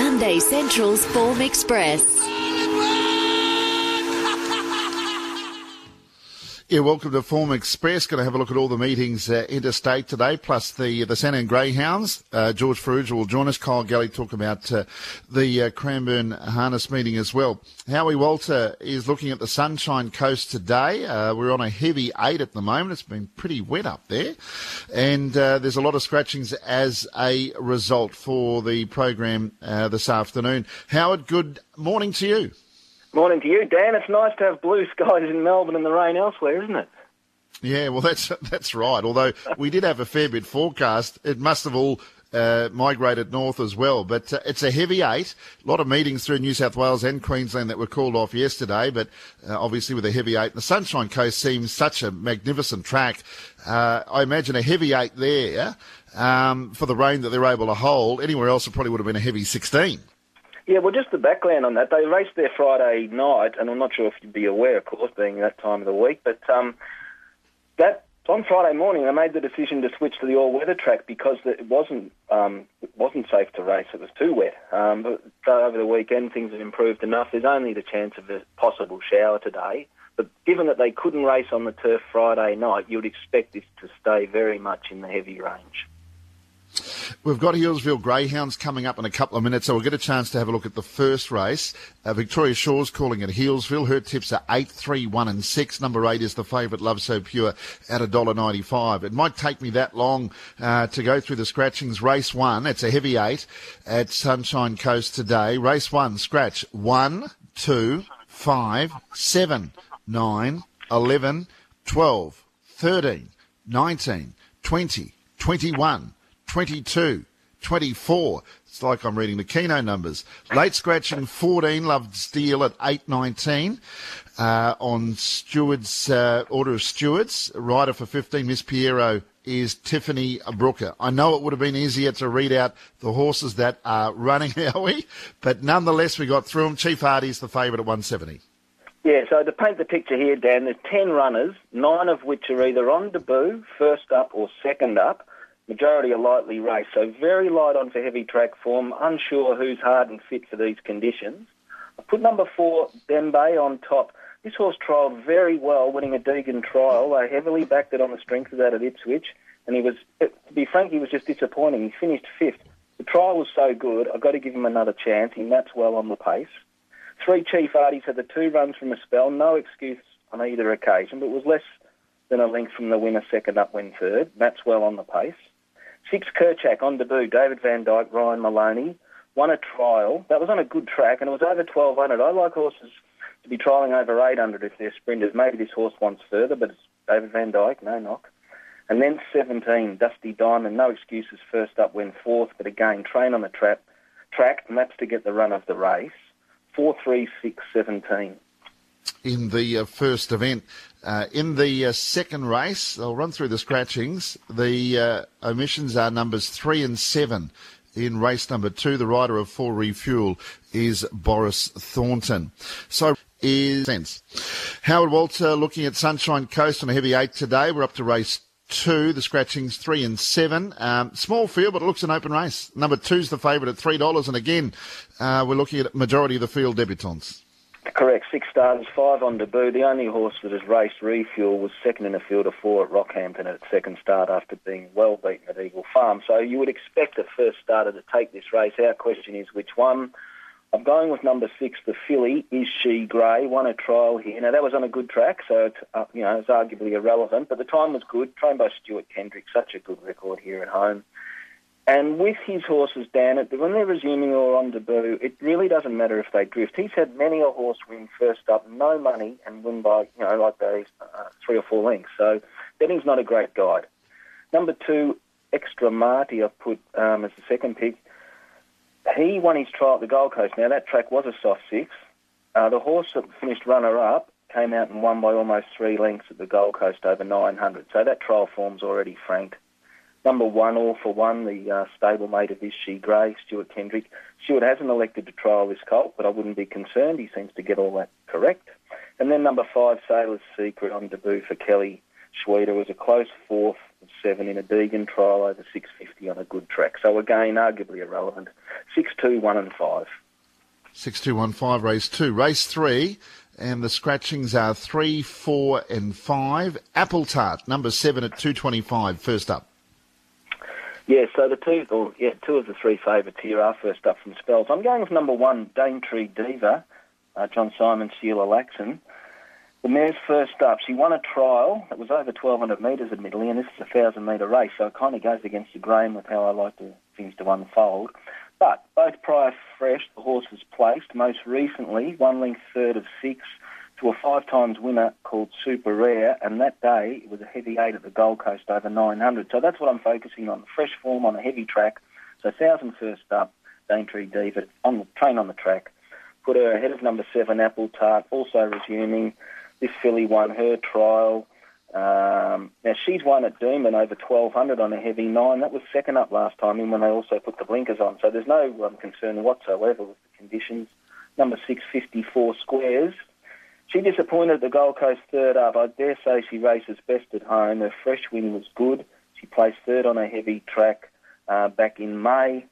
Sunday Central's Form Express. Yeah, welcome to Form Express. Going to have a look at all the meetings uh, interstate today, plus the the San Greyhounds. Uh, George Farrugia will join us. Kyle Galley talk about uh, the uh, Cranbourne Harness meeting as well. Howie Walter is looking at the Sunshine Coast today. Uh, we're on a heavy eight at the moment. It's been pretty wet up there, and uh, there's a lot of scratchings as a result for the program this afternoon. Howard, good morning to you. Morning to you, Dan. It's nice to have blue skies in Melbourne and the rain elsewhere, isn't it? Yeah, well, that's that's right. Although we did have a fair bit forecast, it must have all uh, migrated north as well. But uh, it's a heavy eight. A lot of meetings through New South Wales and Queensland that were called off yesterday. But uh, obviously, with a heavy eight, the Sunshine Coast seems such a magnificent track. Uh, I imagine a heavy eight there um, for the rain that they're able to hold. Anywhere else, it probably would have been a heavy 16. Yeah, well, just the background on that. They raced there Friday night, and I'm not sure if you'd be aware, of course, being that time of the week, but um, that on Friday morning they made the decision to switch to the all-weather track because it wasn't um, it wasn't safe to race. It was too wet. Um, but over the weekend things have improved enough. There's only the chance of a possible shower today. But given that they couldn't race on the turf Friday night, you'd expect this to stay very much in the heavy range. We've got Healesville Greyhounds coming up in a couple of minutes, so we'll get a chance to have a look at the first race. Uh, Victoria Shaw's calling it Healesville. Her tips are 8, 3, 1 and 6. Number 8 is the favourite, Love So Pure, at $1.95. It might take me that long uh, to go through the scratchings. Race 1, it's a heavy 8 at Sunshine Coast today. Race 1, scratch 1, 2, 5, 7, 9, 11, 12, 13, 19, 20, 21, 22, 24. It's like I'm reading the Keno numbers. Late scratching 14, Loved Steel at 8.19. Uh, on Stewards, uh, order of stewards, rider for 15, Miss Piero is Tiffany Brooker. I know it would have been easier to read out the horses that are running, Howie, but nonetheless we got through them. Chief Hardy's the favourite at 170. Yeah, so to paint the picture here, Dan, there's 10 runners, nine of which are either on debut, first up, or second up. Majority are lightly raced, so very light on for heavy track form. Unsure who's hard and fit for these conditions. I put number four, Dembe, on top. This horse trialled very well, winning a Deagon trial. They heavily backed it on the strength of that at Ipswich, and he was, to be frank, he was just disappointing. He finished fifth. The trial was so good, I've got to give him another chance. He maps well on the pace. Three Chief Arties had the two runs from a spell, no excuse on either occasion, but was less than a length from the winner second up when third. Maps well on the pace. Six Kerchak on debut, David Vandyke, Ryan Maloney, won a trial. That was on a good track and it was over 1200. I like horses to be trialling over 800 if they're sprinters. Maybe this horse wants further, but it's David Vandyke, no knock. And then 17, Dusty Diamond, no excuses, first up, went fourth, but again, train on the trap, track, that's to get the run of the race. 4, 3, 6, 17 in the uh, first event. Uh, in the uh, second race, I'll run through the scratchings. The uh, omissions are numbers three and seven. In race number two, the rider of four Refuel is Boris Thornton. So is sense. Howard Walter looking at Sunshine Coast on a heavy eight today. We're up to race two. The scratchings three and seven. Um, small field, but it looks an open race. Number two's the favourite at three dollars, and again, uh, we're looking at majority of the field debutants. Correct. Six starters, five on debut. The only horse that has raced refuel was second in a field of four at Rockhampton at its second start after being well beaten at Eagle Farm. So you would expect a first starter to take this race. Our question is which one? I'm going with number six, the filly. Is she grey? Won a trial here. Now that was on a good track, so uh, you know it's arguably irrelevant. But the time was good. Trained by Stuart Kendrick, such a good record here at home. And with his horses, Dan, when they're resuming or on debut, it really doesn't matter if they drift. He's had many a horse win first up, no money, and win by, you know, like those uh, three or four lengths. So betting's not a great guide. Number two, Extra Marty, I've put um, as the second pick. He won his trial at the Gold Coast. Now, that track was a soft six. Uh, the horse that finished runner-up came out and won by almost three lengths at the Gold Coast over 900. So that trial form's already franked. Number one, all for one, the uh, stablemate of Is She Grey, Stuart Kendrick. Stuart hasn't elected to trial this colt, but I wouldn't be concerned. He seems to get all that correct. And then number five, Sailor's Secret on debut for Kelly Schweida was a close fourth of seven in a Deagon trial over 650 on a good track. So again, arguably irrelevant. Six, two, one, and five. Six, two, one, five. Race two. Race three. And the scratchings are three, four, and five. Apple Tart, number seven at 225, first up. Yeah, so the two, or yeah, two of the three favourites here are first up from Spells. I'm going with number one, Daintree Diva, uh, John Simon, Sheila Laxon. The mare's first up. She won a trial that was over 1,200 metres, admittedly, and this is a 1,000 metre race, so it kind of goes against the grain with how I like to, things to unfold. But both prior fresh, the horse was placed most recently, one length third of six, to a five times winner called Super Rare, and that day it was a heavy eight at the Gold Coast over 900. So that's what I'm focusing on fresh form on a heavy track. So 1,000 first up, Daintree Diva on the train on the track. Put her ahead of number seven, Apple Tart, also resuming. This filly won her trial. Um, now she's won at Doomben over 1200 on a heavy nine. That was second up last time in when they also put the blinkers on. So there's no um, concern whatsoever with the conditions. Number six, 54 squares. She disappointed the Gold Coast third up. I dare say she races best at home. Her fresh win was good. She placed third on a heavy track uh, back in May.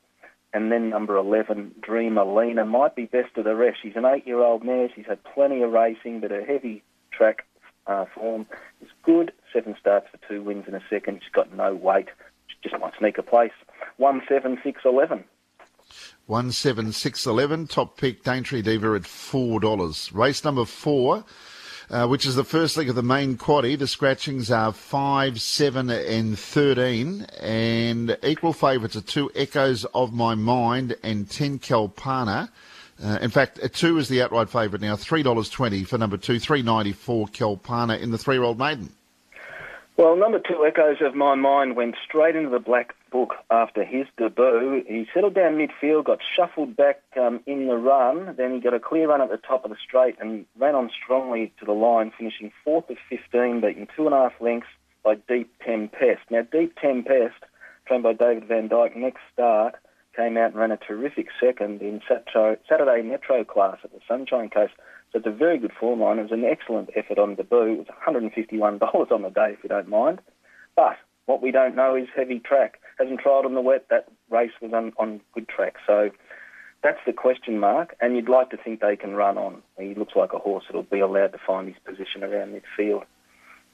And then number 11, Dreamer Lena, might be best of the rest. She's an eight-year-old mare. She's had plenty of racing, but her heavy track uh, form is good. Seven starts for two wins in a second. She's got no weight. She just might sneak a place. One seven six eleven. One seven six eleven. Top pick Daintree Diva at four dollars. Race number four. Uh, which is the first leg of the main quaddy. The scratchings are 5, 7 and 13 and equal favourites are two Echoes of My Mind and 10 Kalpana. Uh, in fact, uh, two is the outright favourite now, three dollars twenty for number two, three ninety four Kalpana in the three-year-old maiden. Well, number two, Echoes of My Mind, went straight into the black book after his debut. He settled down midfield, got shuffled back um, in the run, then he got a clear run at the top of the straight and ran on strongly to the line, finishing fourth of 15, beating two and a half lengths by Deep Tempest. Now, Deep Tempest, trained by David Vandyke, next start, came out and ran a terrific second in Saturday Metro class at the Sunshine Coast. So it's a very good form line. It was an excellent effort on debut. It was $151 on the day, if you don't mind. But what we don't know is heavy track. Hasn't trialled on the wet. That race was on, on good track. So that's the question mark. And you'd like to think they can run on. He looks like a horse that'll be allowed to find his position around midfield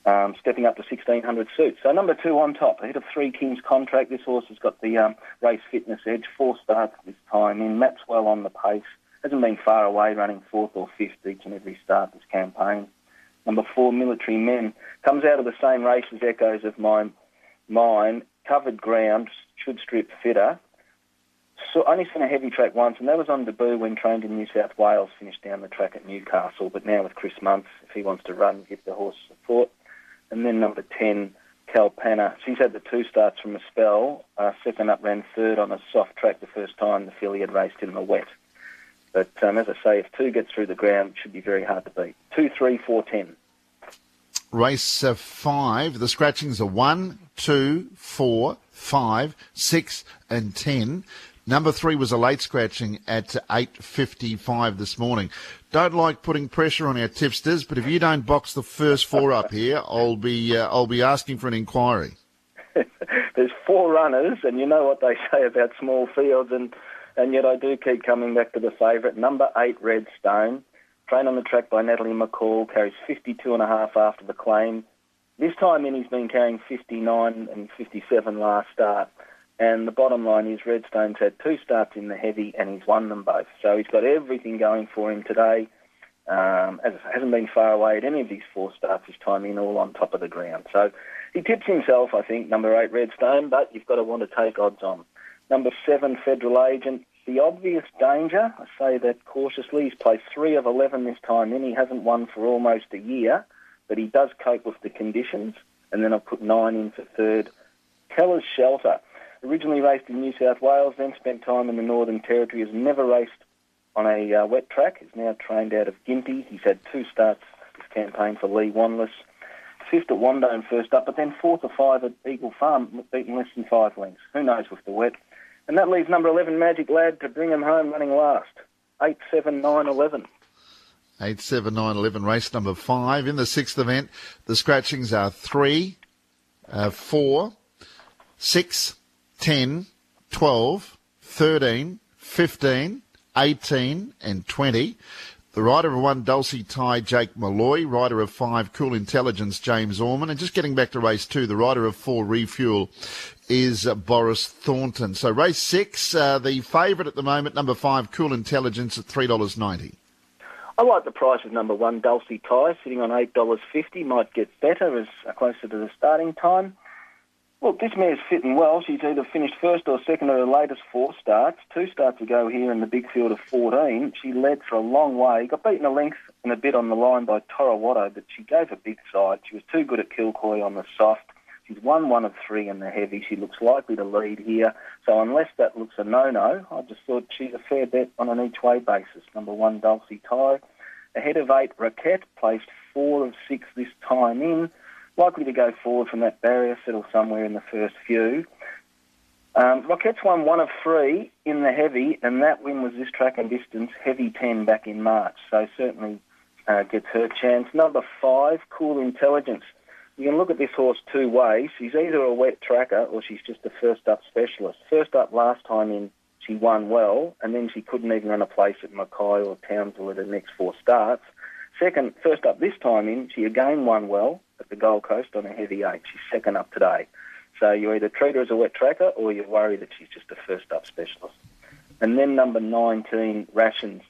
um, stepping up to 1600 suits. So number two on top, ahead of Three Kings contract. This horse has got the um, race fitness edge, four starts this time in. Well on the pace, hasn't been far away, running fourth or fifth each and every start this campaign. Number four, Military Men, comes out of the same race as Echoes of Mine, mine covered ground, should strip fitter. So only seen a heavy track once, and that was on debut when trained in New South Wales, finished down the track at Newcastle. But now with Chris Munce, if he wants to run, give the horse support. And then number 10, Kalpana. She's had the two starts from a spell. Uh, second up ran third on a soft track the first time the filly had raced in the wet. But um, as I say, if two gets through the ground, it should be very hard to beat. Two, three, four, ten. Race uh, five. The scratchings are one, two, four, five, six, and ten. Number three was a late scratching at 8.55 this morning. Don't like putting pressure on our tipsters, but if you don't box the first four up here, I'll be, uh, I'll be asking for an inquiry. There's four runners, and you know what they say about small fields, and, and yet I do keep coming back to the favourite. Number eight, Redstone. Trained on the track by Natalie McCall, carries 52 and a half after the claim. This time in, he's been carrying 59 and 57 last start. And the bottom line is Redstone's had two starts in the heavy and he's won them both. So he's got everything going for him today. Um, as hasn't been far away at any of these four starts this time in, all on top of the ground. So he tips himself, I think, number eight Redstone, but you've got to want to take odds on. Number seven Federal Agent. The obvious danger, I say that cautiously, he's placed three of 11 this time in. He hasn't won for almost a year, but he does cope with the conditions. And then I've put nine in for third. Keller's Shelter. Originally raced in New South Wales, then spent time in the Northern Territory, has never raced on a uh, wet track. He's now trained out of Gympie. He's had two starts this campaign for Lee Wanless. Fifth at Wandone first up, but then fourth or five at Eagle Farm, beaten less than five lengths. Who knows with the wet? And that leaves number 11, Magic Lad, to bring him home running last. 8, 7, 9, 11. 8, 7, 9, 11, race number 5. In the sixth event, the scratchings are 3, uh, 4, 6, 10, 12, 13, 15, 18, and 20. The rider of one, Dulcie Ty, Jake Malloy. Rider of five, Cool Intelligence, James Orman. And just getting back to race two, the rider of four, Refuel, is Boris Thornton. So race six, uh, the favourite at the moment, number five, Cool Intelligence at $3.90. I like the price of number one, Dulcie Ty, sitting on $8.50. Might get better as uh, closer to the starting time. Look, this mare's fitting well. She's either finished first or second of her latest four starts. Two starts ago here in the big field of 14. She led for a long way. Got beaten a length and a bit on the line by Torawato, but she gave a big side. She was too good at Kilcoy on the soft. She's won one of three in the heavy. She looks likely to lead here. So unless that looks a no-no, I just thought she's a fair bet on an each-way basis. Number one, Dulcie Ty. Ahead of eight, Raquette, placed four of six this time in likely to go forward from that barrier, settle somewhere in the first few. Um, Rockette's won one of three in the heavy, and that win was this track and distance, heavy 10 back in March, so certainly uh, gets her chance. Number five, Cool Intelligence. You can look at this horse two ways. She's either a wet tracker or she's just a first up specialist. First up last time in, she won well, and then she couldn't even run a place at Mackay or Townsville at the next four starts. Second, first up this time in, she again won well at the Gold Coast on a heavy eight. She's second up today. So you either treat her as a wet tracker or you worry that she's just a first up specialist. And then number 19, Rations.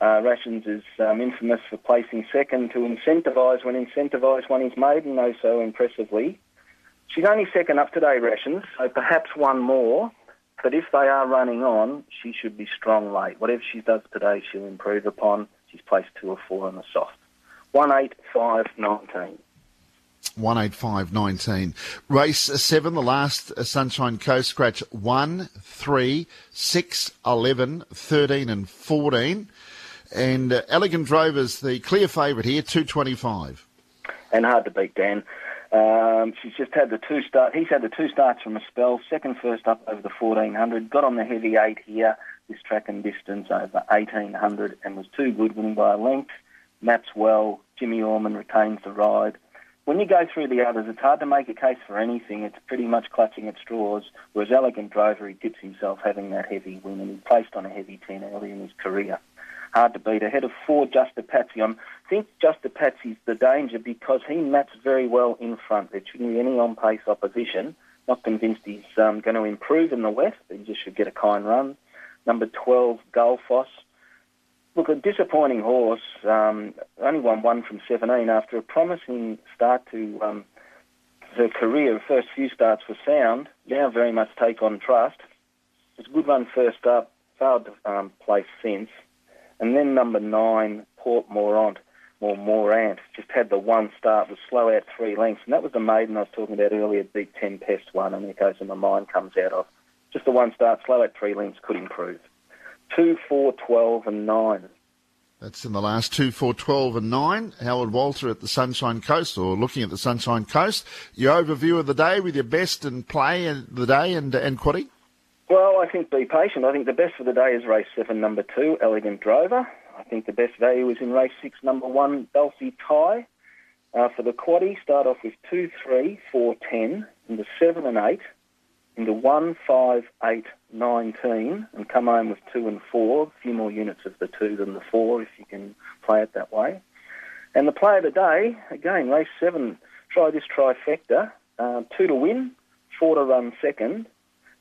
Uh, Rations is um, infamous for placing second to incentivise when incentivise one is maiden, no so impressively. She's only second up today, Rations, so perhaps one more. But if they are running on, she should be strong late. Whatever she does today, she'll improve upon. She's placed two or four on the soft. 18519. 185.19. Race 7, the last uh, Sunshine Coast scratch 1, 3, 6, 11, 13 and 14. And uh, Elegant Drovers, the clear favourite here, 225. And hard to beat, Dan. Um, she's just had the two start. He's had the two starts from a spell. Second first up over the 1400. Got on the heavy eight here. This track and distance over 1800 and was too good, winning by a length. Maps well. Jimmy Orman retains the ride when you go through the others, it's hard to make a case for anything. It's pretty much clutching at straws. Whereas Elegant Drover, he tips himself having that heavy win, and he placed on a heavy 10 early in his career. Hard to beat. Ahead of four, Just a Patsy. I think Just a Patsy's the danger because he maps very well in front. There shouldn't be any on-pace opposition. Not convinced he's um, going to improve in the West. But he just should get a kind run. Number 12, Gulfoss. Look, a disappointing horse. Um, only won one from 17 after a promising start to um, her career. First few starts were sound. Now very much take on trust. It's a good run first up. Failed to um, place since. And then number nine, Port Morant, or Morant, just had the one start, was slow out three lengths. And that was the maiden I was talking about earlier, beat 10 Pest one, and there goes and my mind comes out of. Just the one start, slow out three lengths, could improve. 2, 4, 12 and 9. That's in the last two, four, 12 and 9. Howard Walter at the Sunshine Coast, or looking at the Sunshine Coast. Your overview of the day with your best and play of the day and, and Quaddy? Well, I think be patient. I think the best for the day is race 7, number 2, Elegant Drover. I think the best value is in race 6, number 1, Dulcie Tie. Uh, for the quaddy, start off with 2, 3, 4, 10, into 7 and 8, into 1, 5, 8, 19 and come home with 2 and 4, a few more units of the 2 than the 4 if you can play it that way. And the play of the day, again, race 7, try this trifecta. Uh, 2 to win, 4 to run second,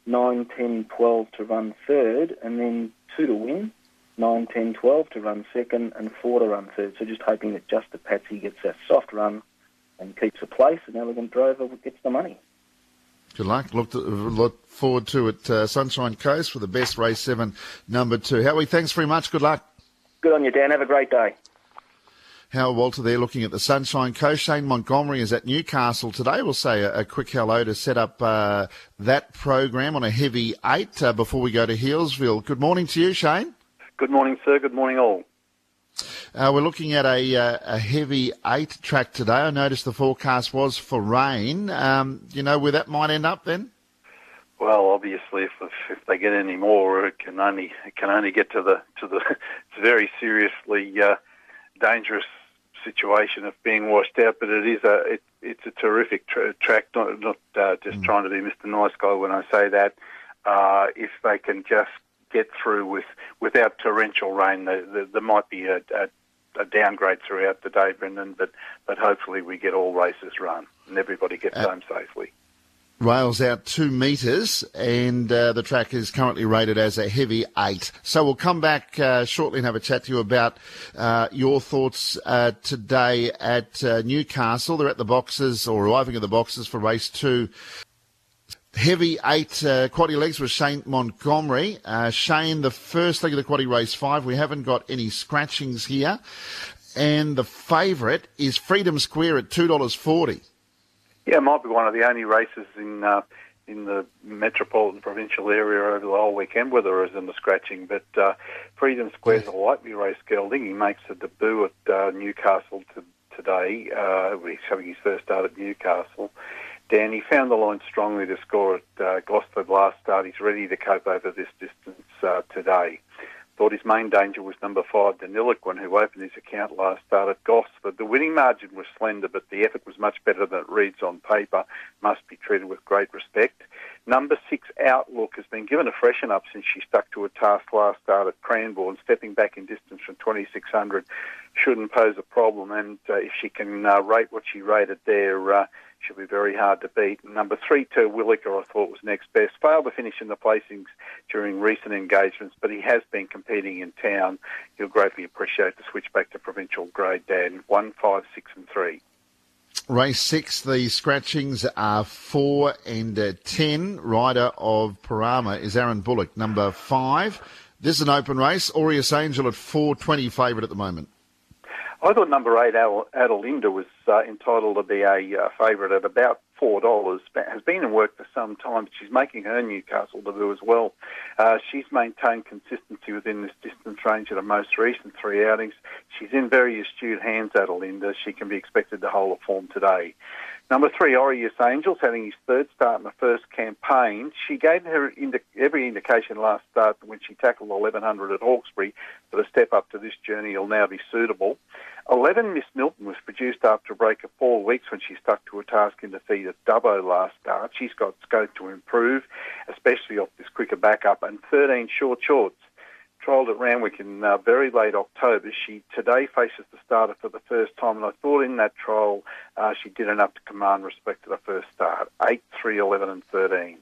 9, 10, 12 to run third, and then 2 to win, 9, 10, 12 to run second, and 4 to run third. So just hoping that Just a Patsy gets that soft run and keeps a place, and Elegant Drover gets the money. Good luck. Look, to, look forward to it. Uh, Sunshine Coast for the best race seven, number two. Howie, thanks very much. Good luck. Good on you, Dan. Have a great day. Howard Walter there looking at the Sunshine Coast. Shane Montgomery is at Newcastle today. We'll say a, a quick hello to set up uh, that program on a heavy eight uh, before we go to Healesville. Good morning to you, Shane. Good morning, sir. Good morning, all. Uh, we're looking at a, uh, a heavy eight track today. I noticed the forecast was for rain. Um, you know where that might end up then? Well, obviously, if, if they get any more, it can only it can only get to the to the it's very seriously uh, dangerous situation of being washed out, but it is a it, it's a terrific tra- track. Not not uh, just mm. trying to be Mr. Nice Guy when I say that. Uh, if they can just get through with without torrential rain, the, the, there might be a, a, a, downgrade throughout the day, Brendan. But but hopefully we get all races run and everybody gets uh, home safely rails out two metres, and uh, the track is currently rated as a heavy eight. So we'll come back uh, shortly and have a chat to you about uh, your thoughts uh, today at uh, Newcastle. They're at the boxes or arriving at the boxes for race two. Heavy eight uh, quaddy legs with Shane Montgomery. Uh, Shane, the first leg of the quaddy race five. We haven't got any scratchings here. And the favourite is Freedom Square at $2.40. Yeah, it might be one of the only races in uh, in the metropolitan provincial area over the whole weekend where there isn't a scratching. But uh, Freedom Square's a lightly race gelding. He makes a debut at uh, Newcastle to, today. Uh, he's having his first start at Newcastle. Dan, he found the line strongly to score at uh, Gosford last start. He's ready to cope over this distance uh, today. Thought his main danger was number five, Deniliquin, who opened his account last start at Gosford. The winning margin was slender, but the effort was much better than it reads on paper. Must be treated with great respect. Number six, Outlook, has been given a freshen up since she stuck to a task last start at Cranbourne. Stepping back in distance from 2600 shouldn't pose a problem, and uh, if she can uh, rate what she rated there, uh, should be very hard to beat. Number three, Ter Williker, I thought was next best. Failed to finish in the placings during recent engagements, but he has been competing in town. He'll greatly appreciate the switch back to provincial grade, Dan. One, five, six, and three. Race six, the scratchings are four and ten. Rider of Parama is Aaron Bullock, number five. This is an open race. Aureus Angel at 420 favourite at the moment. I thought number eight, Adelinda, was uh, entitled to be a uh, favourite at about four dollars. Has been in work for some time. She's making her Newcastle debut as well. Uh, she's maintained consistency within this distance range at her most recent three outings. She's in very astute hands, Adelinda. She can be expected to hold a form today. Number three, Aureus Angels, having his third start in the first campaign. She gave her indi- every indication last start when she tackled 1100 at Hawkesbury that a step up to this journey will now be suitable. 11 Miss Milton was produced after a break of four weeks when she stuck to a task in defeat at Dubbo last start. She's got scope to improve, especially off this quicker backup. And 13 Short Shorts trialled at Randwick in uh, very late October. She today faces the starter for the first time, and I thought in that trial uh, she did enough to command respect to the first start. 8, 3, 11 and 13.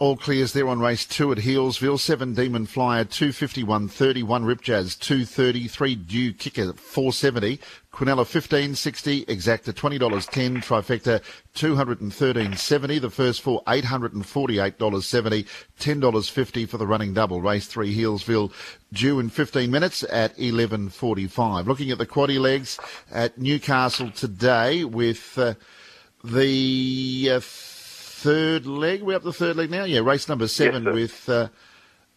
All clears there on race two at Healesville. Seven Demon Flyer, 251 30. One Rip Jazz, 230. Three Dew Kicker, 470. Quinella, 1560. Exacta, $20.10. Trifecta, 213.70. The first four, $848.70. $10.50 for the running double. Race three, Healesville, due in 15 minutes at 11.45. Looking at the quaddy legs at Newcastle today with uh, the... Uh, third leg. We're up the third leg now. Yeah, race number seven yes, with uh,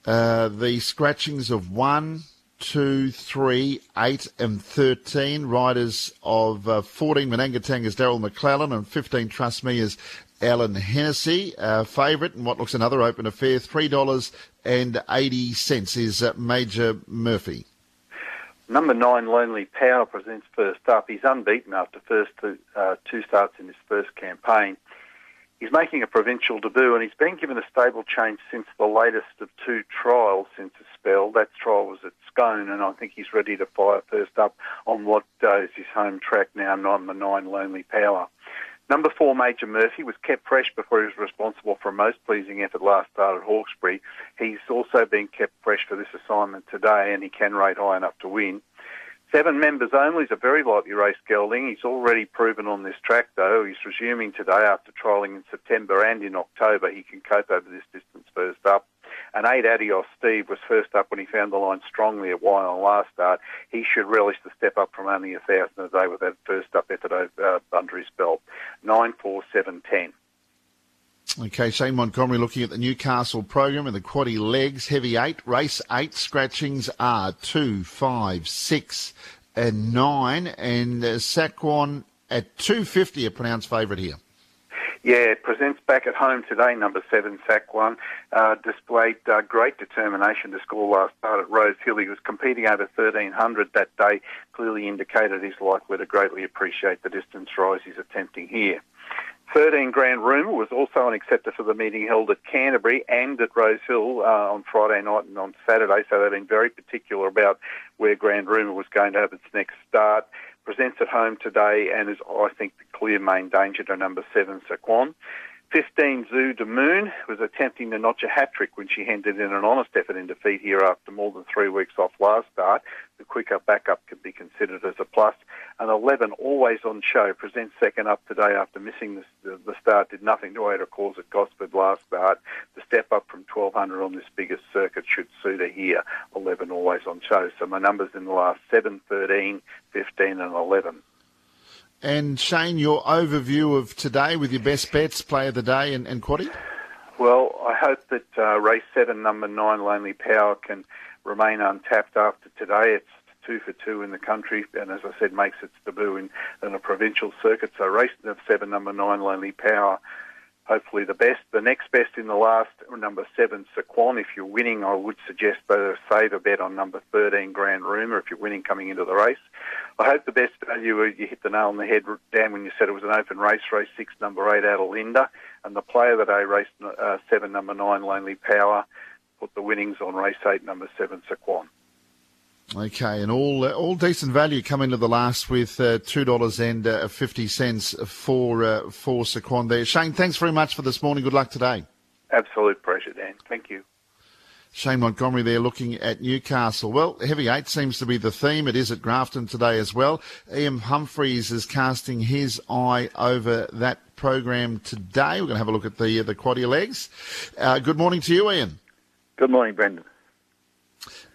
uh, the scratchings of one, two, three, eight, and thirteen. Riders of uh, fourteen Manangatang is Daryl McClellan, and fifteen Trust Me is Alan Hennessy. Uh, favourite and what looks another open affair, three dollars and eighty cents is uh, Major Murphy. Number nine, Lonely Power presents first up. He's unbeaten after first two, uh, two starts in his first campaign. He's making a provincial debut and he's been given a stable change since the latest of two trials since a spell. That trial was at Scone and I think he's ready to fire first up on what uh, is his home track now, number nine, Lonely Power. Number four, Major Murphy, was kept fresh before he was responsible for a most pleasing effort last start at Hawkesbury. He's also been kept fresh for this assignment today and he can rate high enough to win. Seven members only is a very lightly raced gelding. He's already proven on this track, though. He's resuming today after trialling in September and in October. He can cope over this distance first up. And eight Adios Steve was first up when he found the line strongly at Wyong last start. He should relish the step up from only a thousand a day with that first up effort uh, under his belt. Nine, four, seven, ten. Okay, Shane Montgomery looking at the Newcastle program and the quaddy legs, heavy eight, race eight, scratchings are two, five, six, and nine, and uh, Saquon at 250 a pronounced favourite here. Yeah, presents back at home today, number seven, Saquon. Uh, displayed uh, great determination to score last start at Rosehill. He was competing over 1300 that day, clearly indicated he's likely to greatly appreciate the distance rise he's attempting here. 13 Grand Rumour was also an acceptor for the meeting held at Canterbury and at Rosehill uh, on Friday night and on Saturday, so they've been very particular about where Grand Rumour was going to have its next start. Presents at home today and is, I think, the clear main danger to number seven, Saquon. 15 Zoo de Moon was attempting to notch a hat trick when she handed in an honest effort in defeat here after more than three weeks off last start. The quicker backup could be considered as a plus. And 11 Always on Show presents second up today after missing the, the, start. Did nothing to aid her cause at Gosford last start. The step up from 1200 on this biggest circuit should suit her here. 11 Always on Show. So my numbers in the last 7, 13, 15 and 11. And Shane, your overview of today with your best bets, play of the day, and, and quaddy? Well, I hope that uh, race seven, number nine, Lonely Power, can remain untapped after today. It's two for two in the country, and as I said, makes its debut in, in a provincial circuit. So race seven, number nine, Lonely Power, hopefully the best. The next best in the last, number seven, Saquon. If you're winning, I would suggest a save a bet on number 13, Grand Rumour, if you're winning coming into the race. I hope the best value, you hit the nail on the head, Dan, when you said it was an open race, race six, number eight, Adelinda. And the player that I raced uh, seven, number nine, Lonely Power, put the winnings on race eight, number seven, Saquon. Okay, and all uh, all decent value coming to the last with uh, two dollars and uh, fifty cents for uh, for Saquon there. Shane, thanks very much for this morning. Good luck today. Absolute pleasure, Dan. Thank you. Shane Montgomery there looking at Newcastle. Well, heavy eight seems to be the theme. It is at Grafton today as well. Ian Humphreys is casting his eye over that program today. We're going to have a look at the the quaddy legs. Uh, good morning to you, Ian. Good morning, Brendan.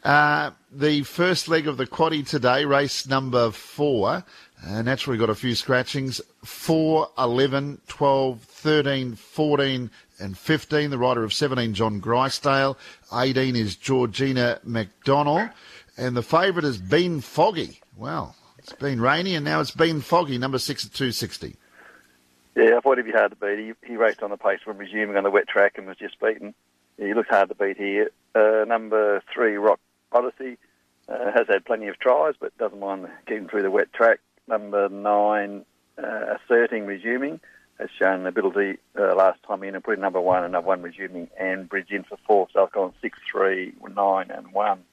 Uh, the first leg of the quaddy today, race number four, uh, naturally got a few scratchings. 4, 11, 12, 13, 14, and 15. The rider of 17, John Grisdale. 18 is Georgina McDonnell. And the favourite has been Foggy. Well, it's been rainy and now it's been Foggy, number 6 at 260. Yeah, I thought he'd be hard to beat. He, he raced on the pace when resuming on the wet track and was just beaten. He looked hard to beat here. Uh, number 3, Rock Odyssey. Uh, has had plenty of tries, but doesn't mind getting through the wet track. Number nine, uh, asserting resuming, has shown ability uh, last time in and put in number one and number one resuming and bridge in for four. So I've gone six, three, nine, and one.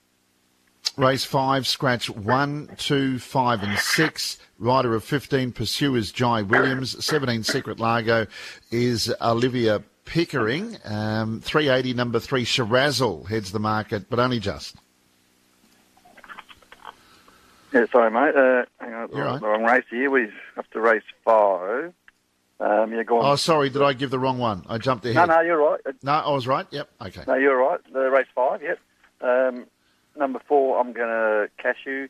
Race five, scratch one, two, five, and six. Rider of 15, Pursuers, Jai Williams. 17, Secret Largo is Olivia Pickering. Um, 380, number three, Shirazzle heads the market, but only just. Yeah, sorry, mate. Uh, hang on, You're right. the wrong race here. We've up to race five. Um, yeah, go on. Oh, sorry, did I give the wrong one? I jumped ahead. no, no, you're right. No, I was right. Yep. Okay. No, you're right. The race five, yep. Um, number four, I'm going to Cashew.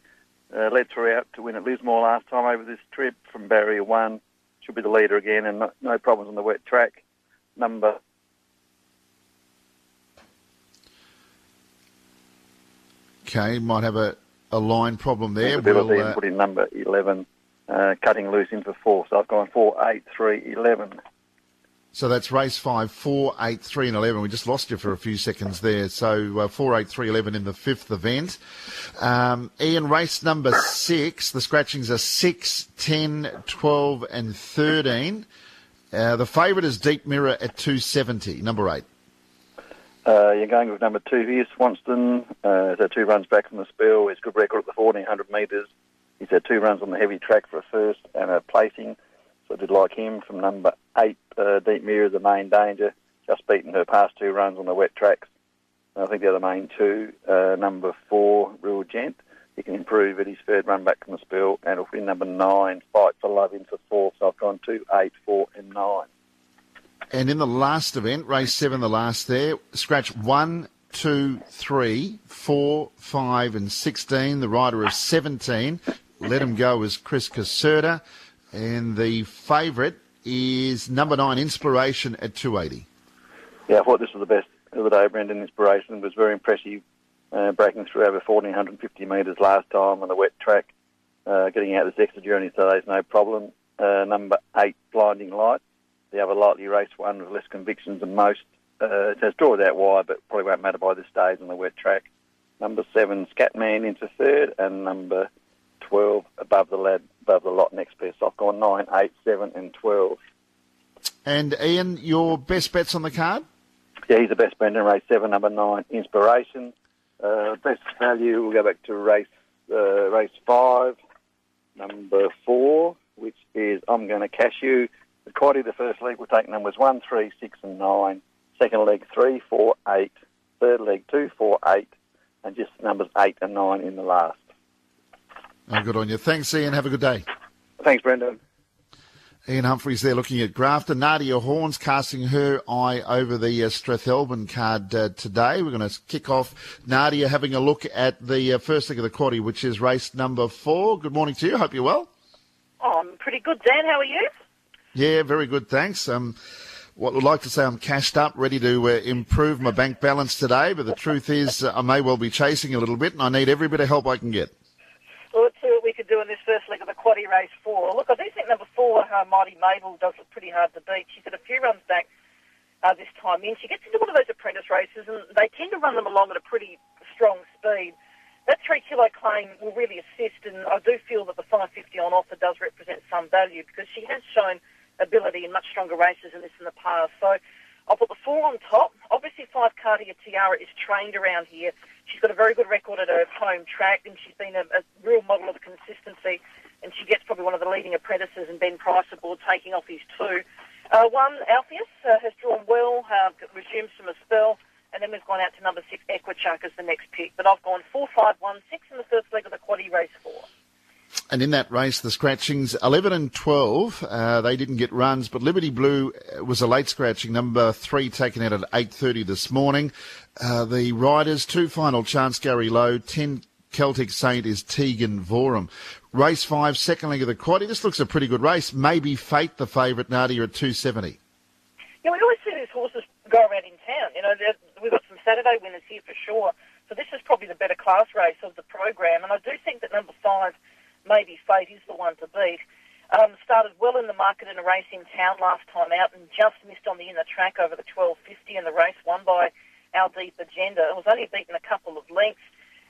Uh, led throughout to win at Lismore last time over this trip from barrier one. Should be the leader again and no, no problems on the wet track. Number Okay, might have a, a line problem there. We'll, uh, put in number 11. Uh, cutting loose in for four. So I've gone four, eight, three, 11. so that's race five, four, eight, three, and eleven. We just lost you for a few seconds there. So uh, four, eight, three, eleven in the fifth event. Um, Ian, race number six. The scratchings are 6, 10, 12, and 13. Uh, the favourite is Deep Mirror at 270, number eight. Uh, you're going with number two here, Swanston. Uh, had two runs back from the spill. He's good record at the 1400 metres. He's had two runs on the heavy track for a first and a placing. So I did like him from number eight, uh, Deep Mirror, the main danger. Just beaten her past two runs on the wet tracks. And I think the main two. Uh, number four, Real Gent. He can improve at his third run back from the spill. And it'll be number nine, Fight for Love in for four. So I've gone two, eight, four, and nine. And in the last event, race seven, the last there, scratch one, two, three, four, five, and 16. The rider of 17, let him go is Chris Caserta. And the favourite is number nine, Inspiration at 280. Yeah, I thought this was the best of the day. Brendan Inspiration was very impressive, uh, breaking through over 1,450 metres last time on the wet track, uh, getting out this extra journey today is no problem. Uh, number eight, Blinding Light. The other lightly raced one with less convictions than most. Uh, it has drawn out wide, but probably won't matter by this stage on the wet track. Number seven, Scatman into third, and number 12 above the lad, above the lot next best. I've gone 9, 8, 7, and 12. And Ian, your best bets on the card? Yeah, he's the best bet in Race 7, number 9, Inspiration. Uh, best value, we'll go back to race uh, race 5, number 4, which is I'm Going to Cash You. The quality of the first leg will take numbers 1, 3, 6, and 9. Second leg, 3, 4, 8. Third leg, 2, 4, 8. And just numbers 8 and 9 in the last. Oh, good on you. Thanks, Ian. Have a good day. Thanks, Brendan. Ian Humphreys there looking at Grafton. Nadia Horns casting her eye over the uh, Strathalbyn card uh, today. We're going to kick off Nadia having a look at the uh, first leg of the quaddy, which is race number four. Good morning to you. Hope you're well. Oh, I'm pretty good, Dan. How are you? Yeah, very good. Thanks. Um, what would like to say I'm cashed up, ready to uh, improve my bank balance today, but the truth is uh, I may well be chasing a little bit, and I need every bit of help I can get. Well, let's see what we could do in this first leg of the quaddy race four. Look, I do think number four, uh, Mighty Mabel, does look pretty hard to beat. She's got a few runs back uh, this time in. She gets into one of those apprentice races, and they tend to run them along at a pretty strong speed. That three kilo claim will really assist, and I do feel that the 550 on offer does represent some value because she has shown ability in much stronger races than this in the past. So I'll put the four on top. Obviously, five Cartier Tiara is trained around here. She's got a very good record at her home track, and she's been a, a real model of consistency. And she gets probably one of the leading apprentices, and Ben Price aboard taking off his two. Uh, one, Alpheus, uh, has drawn well, uh, resumed from a spell, and then we've gone out to number six, Equichuck, as the next pick. But I've gone four, five, one, six in the first leg of the quaddy race four. And in that race, the scratchings 11 and 12, uh, they didn't get runs, but Liberty Blue was a late scratching, number three taken out at 8.30 this morning. Uh, the riders, two final chance, Gary Lowe, 10 Celtic Saint is Tegan Vorum. Race five, second leg of the quaddy. This looks a pretty good race. Maybe Fate, the favourite, Nadia, at 270. Yeah, we always see these horses go around in town. You know, we've got some Saturday winners here for sure. So this is probably the better class race of the program. And I do think that number five, maybe Fate, is the one to beat. Um, started well in the market in a race in town last time out and just missed on the inner track over the 1250 in the race won by Our Deep Agenda. It was only beaten a couple of lengths.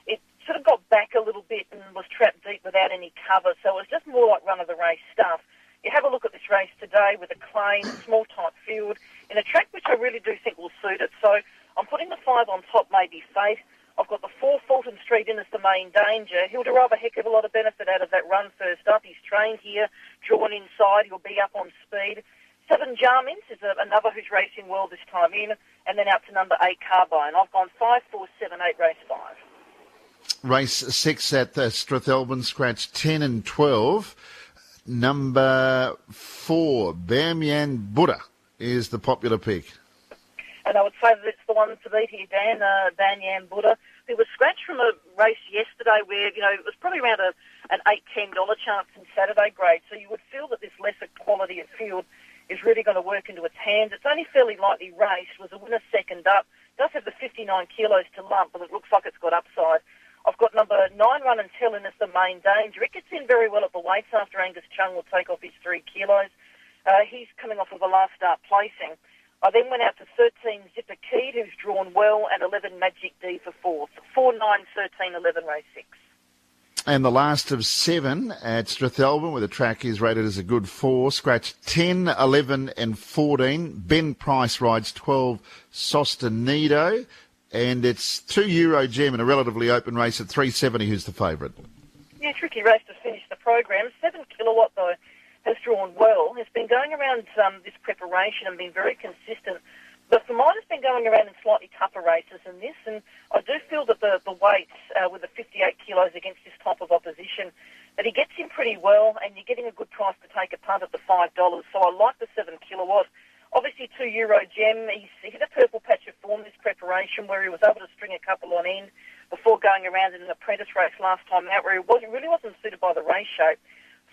It sort of got back a little bit and was trapped deep without any cover, so it was just more like run of the race stuff. You have a look at this race today with a claim, small type field, in a track which I really do think will suit it. So I'm putting the five on top, maybe Fate. I've got the four Fulton Street in as the main danger. He'll derive a heck of a lot of benefit out of that run first up. He's trained here, drawn inside. He'll be up on speed. Seven Jarmins is a, another who's racing well this time in, and then out to number eight Carbine. I've gone five, four, seven, eight, race five. Race six at the Strathalbyn scratch 10 and 12. Number four, Bamian Buddha is the popular pick. And I would say that it's the one to beat here, Dan, uh, Banyan Buddha, who was scratched from a race yesterday where, you know, it was probably around a, an $8, $10 chance in Saturday grade. So you would feel that this lesser quality of field is really going to work into its hands. It's only fairly lightly raced, was a winner second up, does have the 59 kilos to lump, but it looks like it's got upside. I've got number nine run and Tellin as the main danger. It gets in very well at the weights after Angus Chung will take off his three kilos. Uh, he's coming off of a last start placing. I then went out to 13 Zipper Keed, who's drawn well, and 11 Magic D for fourth. 4, 9, 13, 11, race 6. And the last of seven at Strathalbyn, where the track is rated as a good four. Scratch 10, 11, and 14. Ben Price rides 12 Sostenido. And it's two Euro Gem in a relatively open race at 370, who's the favourite. Yeah, tricky race to finish the program. Seven kilowatt, though, has drawn well. Has been going around um, this preparation and been very consistent. But for mine, has been going around in slightly tougher races than this, and I do feel that the, the weights uh, with the 58 kilos against this type of opposition, that he gets in pretty well, and you're getting a good price to take a punt at the $5. So I like the 7 kilowatt. Obviously, two Euro Gem. He's hit a purple patch of form this preparation where he was able to string a couple on end before going around in an apprentice race last time out where he, was, he really wasn't suited by the race shape.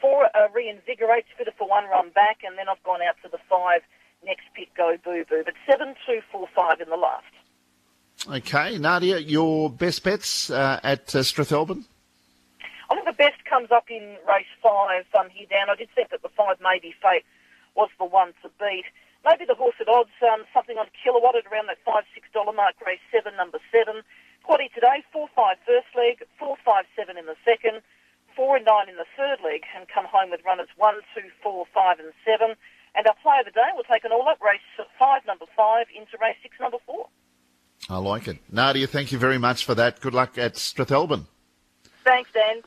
Four uh, reinvigorates, fitter for one run back, and then I've gone out to the five next pick, go boo boo. But seven, two, four, five in the last. Okay, Nadia, your best bets uh, at uh, Strathalbyn? I think the best comes up in race five um, here, Dan. I did think that the five maybe fate. was the one to beat. Maybe the horse at odds, um, something on kilowatt at around that five six dollar mark. Race seven, number seven. Quaddy today, four five first leg, four five seven in the second, four and nine in the third leg, and come home with runners one, two, four, five, and seven. And our play of the day will take an all-up race five, number five, into race six, number four. I like it. Nadia, thank you very much for that. Good luck at Strathalbyn. Thanks, Dan.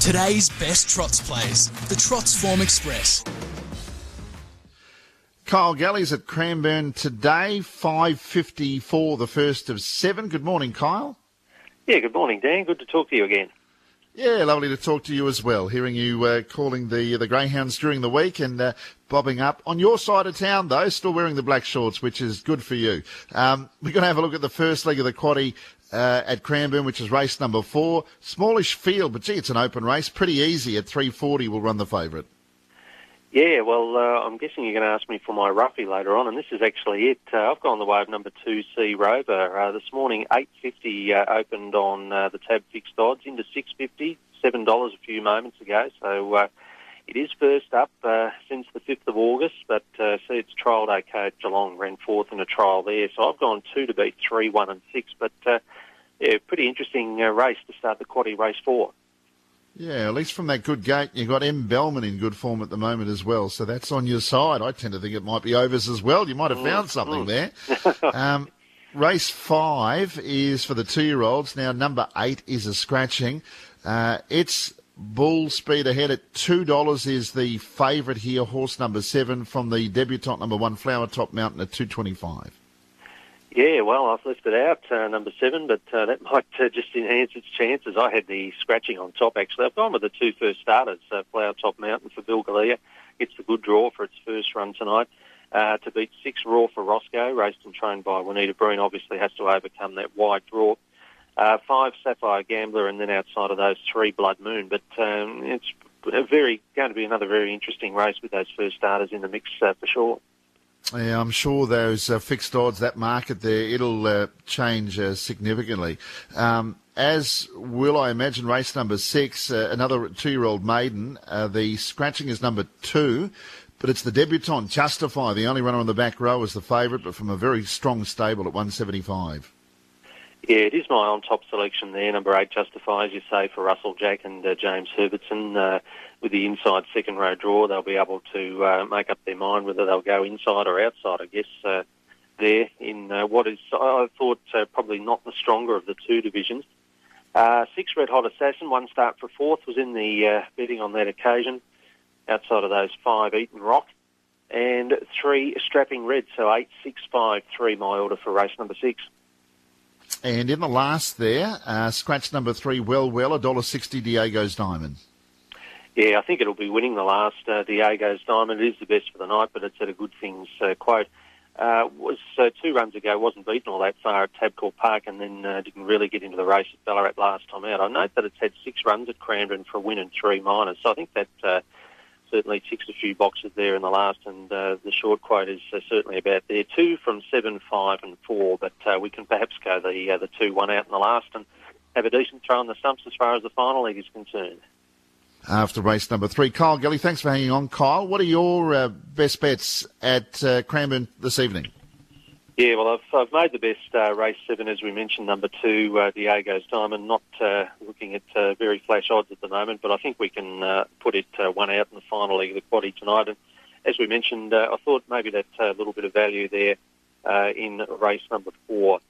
Today's best trots plays, the Trots Form Express. Kyle Galli's at Cranbourne today, 5.54, the first of seven. Good morning, Kyle. Yeah, good morning, Dan. Good to talk to you again. Yeah, lovely to talk to you as well. Hearing you uh, calling the the greyhounds during the week and uh, bobbing up on your side of town, though, still wearing the black shorts, which is good for you. Um, we're going to have a look at the first leg of the quaddy uh, at Cranbourne, which is race number four. Smallish field, but gee, it's an open race. Pretty easy at 3:40. We'll run the favourite. Yeah, well, uh, I'm guessing you're going to ask me for my roughie later on, and this is actually it. Uh, I've gone the way of number two, Sea Rover. Uh, this morning, 8.50 uh, opened on uh, the tab fixed odds into 6.50, $7 a few moments ago. So uh, it is first up since the 5th of August, but see its trial day code Geelong ran fourth in a trial there. So I've gone two to beat three, one, and six. But yeah, pretty interesting race to start the quaddy race four. Yeah, at least from that good gate, you've got M. Bellman in good form at the moment as well. So that's on your side. I tend to think it might be overs as well. You might have found something there. Um, race five is for the two year olds. Now, number eight is a scratching. Uh, it's bull speed ahead at $2 is the favourite here, horse number seven from the debutant number one, Flower Top Mountain at 225 Yeah, well, I've left it out, uh, number seven, but uh, that might uh, just enhance its chances. I had the scratching on top, actually. I've gone with the two first starters, uh, Flower Top Mountain for Bill Galea. It's the good draw for its first run tonight. Uh, to beat six Raw for Roscoe, raced and trained by Juanita Breen, obviously has to overcome that wide draw. Uh, five Sapphire Gambler, and then outside of those, three Blood Moon. But um, it's a very going to be another very interesting race with those first starters in the mix uh, for sure. Yeah, I'm sure those uh, fixed odds, that market there, it'll uh, change uh, significantly. Um, as will, I imagine, race number six, uh, another two-year-old maiden. Uh, the scratching is number two, but it's the debutant, Justify. The only runner on the back row is the favourite, but from a very strong stable at 175. Yeah, it is my on-top selection there. Number eight, Justify, as you say, for Russell Jack and uh, James Herbertson. Uh, with the inside second row draw, they'll be able to uh, make up their mind whether they'll go inside or outside, I guess, uh, there in uh, what is, I thought, uh, probably not the stronger of the two divisions. Six Red Hot Assassin, one start for fourth, was in the betting on that occasion. Outside of those, five Eaton Rock. And three Strapping Red, so eight, six, five, three, my order for race number six. And in the last there, uh, scratch number three, Well Well, $1.60 Diego's Diamond. Yeah, I think it'll be winning the last uh, Diego's Diamond. It is the best for the night, but it's at a good things uh, quote. Uh, was uh, two runs ago, wasn't beaten all that far at Tabcorp Park, and then uh, didn't really get into the race at Ballarat last time out. I note that it's had six runs at Cranbourne for a win and three minors, so I think that uh, certainly ticks a few boxes there in the last, and uh, the short quote is uh, certainly about there. Two from seven, five, and four, but uh, we can perhaps go the uh, the two one out in the last and have a decent throw on the stumps as far as the final leg is concerned. After race number three, Kyle Gelly, thanks for hanging on. Kyle, what are your uh, best bets at uh, Cranbourne this evening? Yeah, well, I've, I've made the best uh, race seven, as we mentioned, number two, uh, Diego's Diamond. Not uh, looking at uh, very flash odds at the moment, but I think we can uh, put it uh, one out in the final leg of the quaddy tonight. And as we mentioned, uh, I thought maybe that uh, little bit of value there uh, in race number four,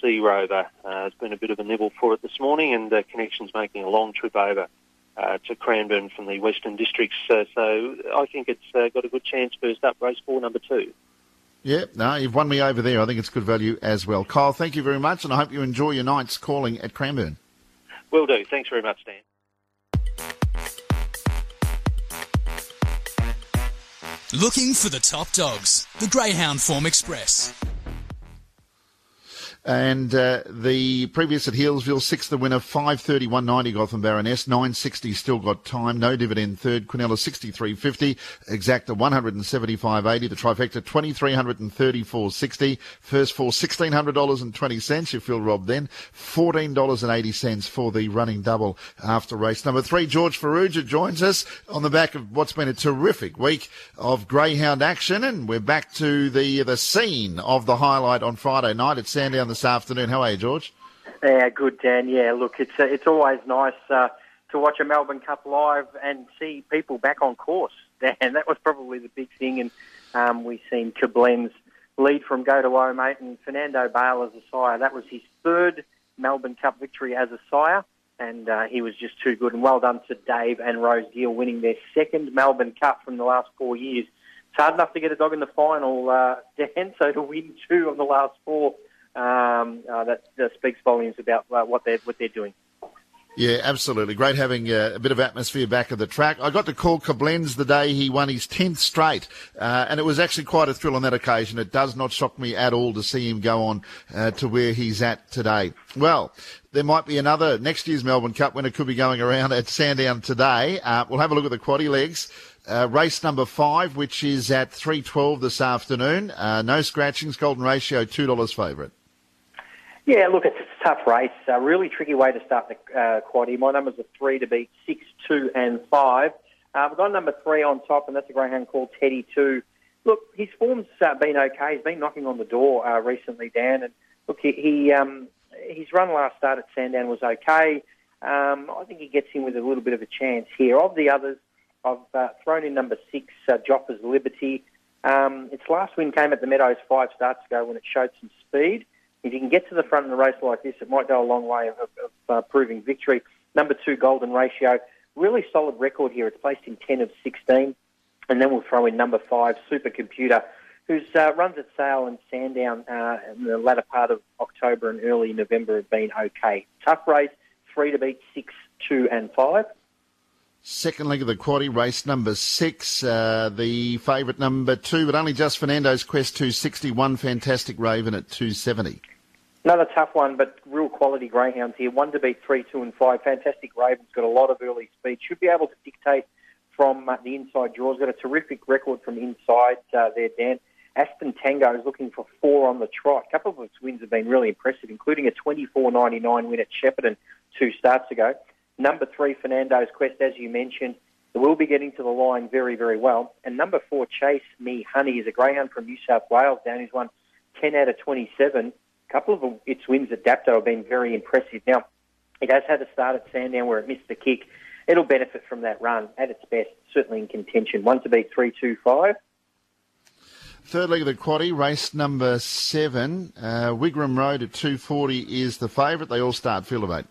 Sea Rover, uh, has been a bit of a nibble for it this morning, and uh, Connections making a long trip over uh, to Cranbourne from the Western Districts. Uh, so I think it's uh, got a good chance first up, race four, number two. Yeah, no, you've won me over there. I think it's good value as well. Kyle, thank you very much, and I hope you enjoy your nights calling at Cranbourne. Will do. Thanks very much, Dan. Looking for the top dogs, the Greyhound Form Express. And uh, the previous at Healesville, sixth the winner, 530, 190 Gotham Baroness, 960 still got time, no dividend. Third, Quinella 63.50, exacta 175.80, the trifecta 2334.60, first four $1,600.20, you feel robbed then, $14.80 for the running double after race number three. George Farrugia joins us on the back of what's been a terrific week of greyhound action, and we're back to the the scene of the highlight on Friday night at Sandown this afternoon. How are you, George? Yeah, good, Dan. Yeah, look, it's uh, it's always nice uh, to watch a Melbourne Cup live and see people back on course. Dan, that was probably the big thing, and um, we've seen Koblenz lead from go to O, mate, and Fernando Bale as a sire. That was his third Melbourne Cup victory as a sire, and uh, he was just too good. And well done to Dave and Rose Geall winning their second Melbourne Cup from the last four years. It's hard enough to get a dog in the final, uh, Dan, so to win two of the last four um, uh, that, that, speaks volumes about uh, what they're what they're doing. Yeah, absolutely. Great having uh, a bit of atmosphere back at the track. I got to call Koblenz the day he won his 10th straight, uh, and it was actually quite a thrill on that occasion. It does not shock me at all to see him go on uh, to where he's at today. Well, there might be another next year's Melbourne Cup winner could be going around at Sandown today. Uh, we'll have a look at the quaddy legs. Uh, race number five, which is at 3.12 this afternoon. Uh, no scratchings, golden ratio, $2 favourite. Yeah, look, it's a tough race. A really tricky way to start the uh, quaddy. My numbers are three to beat six, two, and five. Uh, we've got number three on top, and that's a greyhound called Teddy Two. Look, his form's uh, been okay. He's been knocking on the door uh, recently, Dan. And look, he, he um, his run last start at Sandown was okay. Um, I think he gets in with a little bit of a chance here. Of the others, I've uh, thrown in number six, uh, Joffa's Liberty. Um, its last win came at the Meadows five starts ago when it showed some speed. If you can get to the front in a race like this, it might go a long way of, of uh, proving victory. Number two, Golden Ratio. Really solid record here. It's placed in 10 of 16. And then we'll throw in number five, Supercomputer, whose uh, runs at Sale and Sandown uh, in the latter part of October and early November have been okay. Tough race, three to beat, six, two, and five. Second leg of the quaddy, race number six. Uh, the favourite number two, but only just Fernando's Quest 261, Fantastic Raven at 270. Another tough one, but real quality greyhounds here. One to beat three, two, and five. Fantastic Raven's got a lot of early speed. Should be able to dictate from uh, the inside draws. Got a terrific record from inside uh, there, Dan. Aston Tango is looking for four on the trot. A couple of its wins have been really impressive, including a 24.99 win at Shepparton two starts ago. Number three, Fernando's Quest, as you mentioned, will be getting to the line very, very well. And number four, Chase Me Honey, is a greyhound from New South Wales. Down, he's won 10 out of 27 a couple of its wins at Dapto have been very impressive. Now, it has had a start at Sandown where it missed the kick. It'll benefit from that run at its best, certainly in contention. One to beat three, two, five. Third leg of the quaddy, race number seven. Uh, Wigram Road at 240 is the favourite. They all start field of eight.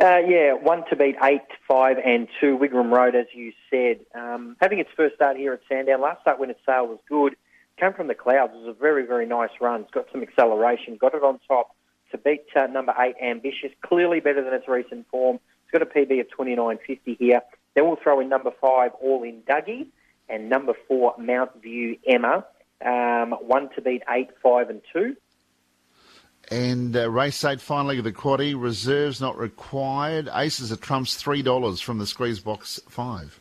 Uh, yeah, one to beat eight, five, and two. Wigram Road, as you said, um, having its first start here at Sandown. Last start when its sale was good came from the clouds. It was a very, very nice run. It's got some acceleration, got it on top to beat uh, number eight, Ambitious, clearly better than its recent form. It's got a PB of 29.50 here. Then we'll throw in number five, All in Dougie, and number four, Mount View Emma. Um, one to beat eight, five, and two. And uh, race eight, finally, the quaddy. Reserves not required. Aces are trumps $3 from the squeeze box five.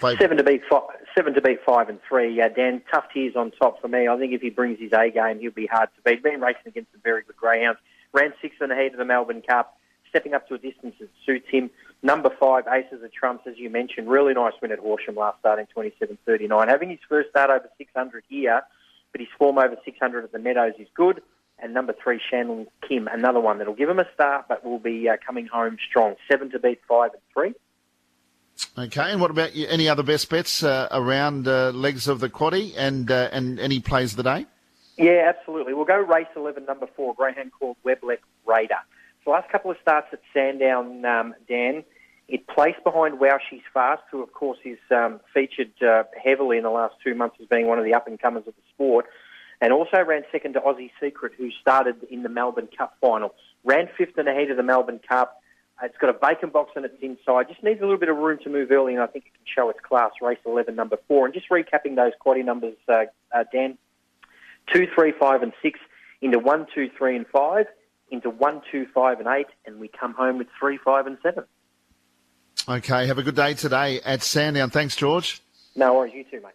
Seven to beat five, seven to beat five and three. Uh, Dan, tough tears on top for me. I think if he brings his A game, he'll be hard to beat. Been racing against some very good greyhounds. Ran sixth in the heat of the Melbourne Cup, stepping up to a distance that suits him. Number five, Aces of Trumps, as you mentioned. Really nice win at Horsham last start in 27.39. Having his first start over 600 here, but his form over 600 at the Meadows is good. And number three, Shannon Kim, another one that'll give him a start, but will be uh, coming home strong. Seven to beat five and three. Okay, and what about any other best bets uh, around uh, legs of the quaddy and uh, and any plays of the day? Yeah, absolutely. We'll go race 11, number four, greyhound called Weblek Raider. So last couple of starts at Sandown, um, Dan, it placed behind Wow She's Fast, who of course is um, featured uh, heavily in the last two months as being one of the up-and-comers of the sport, and also ran second to Aussie Secret, who started in the Melbourne Cup final. Ran fifth in the heat of the Melbourne Cup, it's got a vacant box on its inside. Just needs a little bit of room to move early, and I think it can show its class. Race 11, number four. And just recapping those quaddy numbers, uh, uh, Dan. Two, three, five, and six into one, two, three, and five into one, two, five, and eight, and we come home with three, five, and seven. Okay. Have a good day today at Sandown. Thanks, George. No worries. You too, mate.